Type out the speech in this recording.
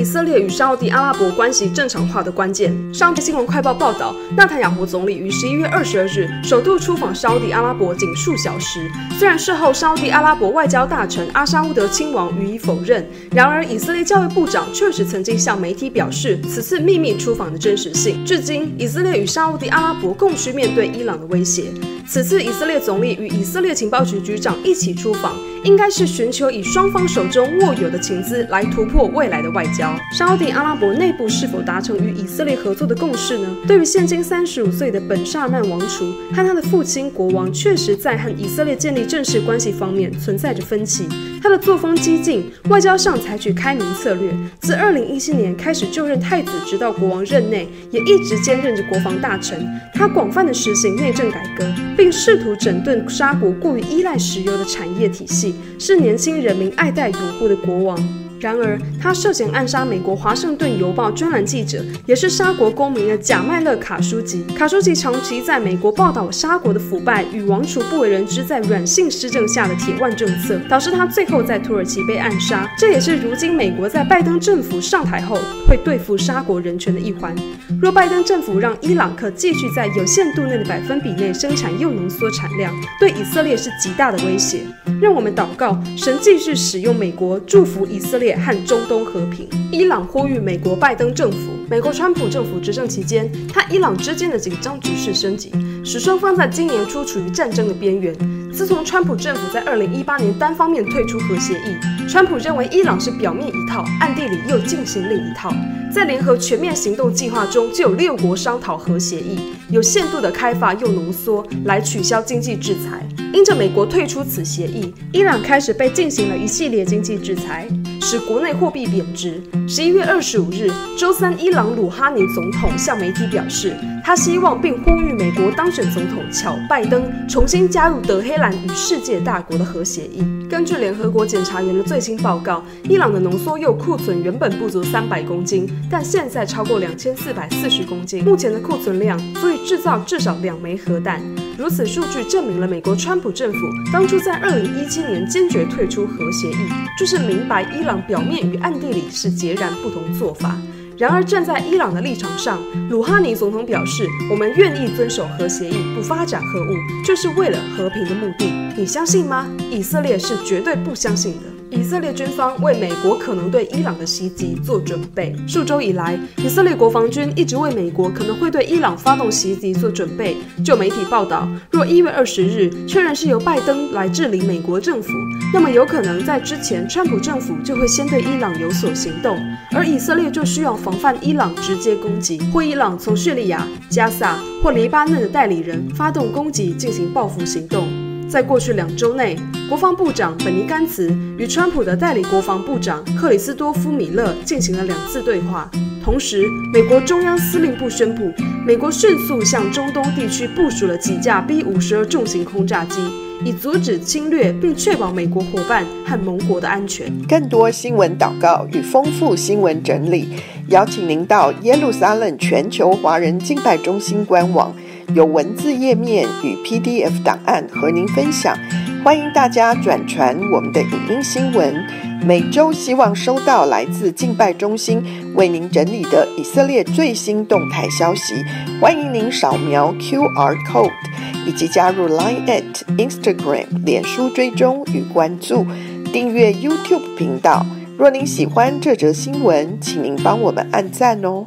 以色列与沙乌地阿拉伯关系正常化的关键。上期新闻快报报道，纳坦雅胡总理于十一月二十二日首度出访沙乌地阿拉伯仅数小时。虽然事后沙乌地阿拉伯外交大臣阿沙乌德亲王予以否认，然而以色列教育部长确实曾经向媒体表示，此次秘密出访的真实性。至今，以色列与沙乌地阿拉伯共需面对伊朗的威胁。此次以色列总理与以色列情报局局长一起出访，应该是寻求以双方手中握有的情资来突破未来的外交。沙乌地阿拉伯内部是否达成与以色列合作的共识呢？对于现今三十五岁的本·萨曼王储和他的父亲国王，确实在和以色列建立正式关系方面存在着分歧。他的作风激进，外交上采取开明策略。自二零一七年开始就任太子，直到国王任内，也一直兼任着国防大臣。他广泛的实行内政改革，并试图整顿沙国过于依赖石油的产业体系，是年轻人民爱戴拥护的国王。然而，他涉嫌暗杀美国《华盛顿邮报》专栏记者，也是沙国公民的贾麦勒·卡舒吉。卡舒吉长期在美国报道沙国的腐败与王储不为人知在软性施政下的铁腕政策，导致他最后在土耳其被暗杀。这也是如今美国在拜登政府上台后会对付沙国人权的一环。若拜登政府让伊朗可继续在有限度内的百分比内生产铀浓缩产量，对以色列是极大的威胁。让我们祷告，神继续使用美国，祝福以色列。和中东和平，伊朗呼吁美国拜登政府。美国川普政府执政期间，他伊朗之间的紧张局势升级，使双方在今年初处于战争的边缘。自从川普政府在二零一八年单方面退出核协议，川普认为伊朗是表面一套，暗地里又进行另一套。在联合全面行动计划中，就有六国商讨核协议，有限度的开发又浓缩来取消经济制裁。因着美国退出此协议，伊朗开始被进行了一系列经济制裁。使国内货币贬值。十一月二十五日，周三，伊朗鲁哈尼总统向媒体表示，他希望并呼吁美国当选总统乔拜登重新加入德黑兰与世界大国的核协议。根据联合国检察员的最新报告，伊朗的浓缩铀库存原本不足三百公斤，但现在超过两千四百四十公斤。目前的库存量足以制造至少两枚核弹。如此数据证明了美国川普政府当初在二零一七年坚决退出核协议，就是明白伊朗表面与暗地里是截然不同做法。然而，站在伊朗的立场上，鲁哈尼总统表示：“我们愿意遵守核协议，不发展核武，就是为了和平的目的。”你相信吗？以色列是绝对不相信的。以色列军方为美国可能对伊朗的袭击做准备。数周以来，以色列国防军一直为美国可能会对伊朗发动袭击做准备。就媒体报道，若一月二十日确认是由拜登来治理美国政府，那么有可能在之前，川普政府就会先对伊朗有所行动，而以色列就需要防范伊朗直接攻击，或伊朗从叙利亚、加萨或黎巴嫩的代理人发动攻击进行报复行动。在过去两周内，国防部长本尼甘茨与川普的代理国防部长克里斯多夫米勒进行了两次对话。同时，美国中央司令部宣布，美国迅速向中东地区部署了几架 B 五十二重型轰炸机，以阻止侵略，并确保美国伙伴和盟国的安全。更多新闻祷告与丰富新闻整理，邀请您到耶路撒冷全球华人敬拜中心官网。有文字页面与 PDF 档案和您分享，欢迎大家转传我们的影音新闻。每周希望收到来自敬拜中心为您整理的以色列最新动态消息。欢迎您扫描 QR code，以及加入 Line at Instagram、脸书追踪与关注，订阅 YouTube 频道。若您喜欢这则新闻，请您帮我们按赞哦。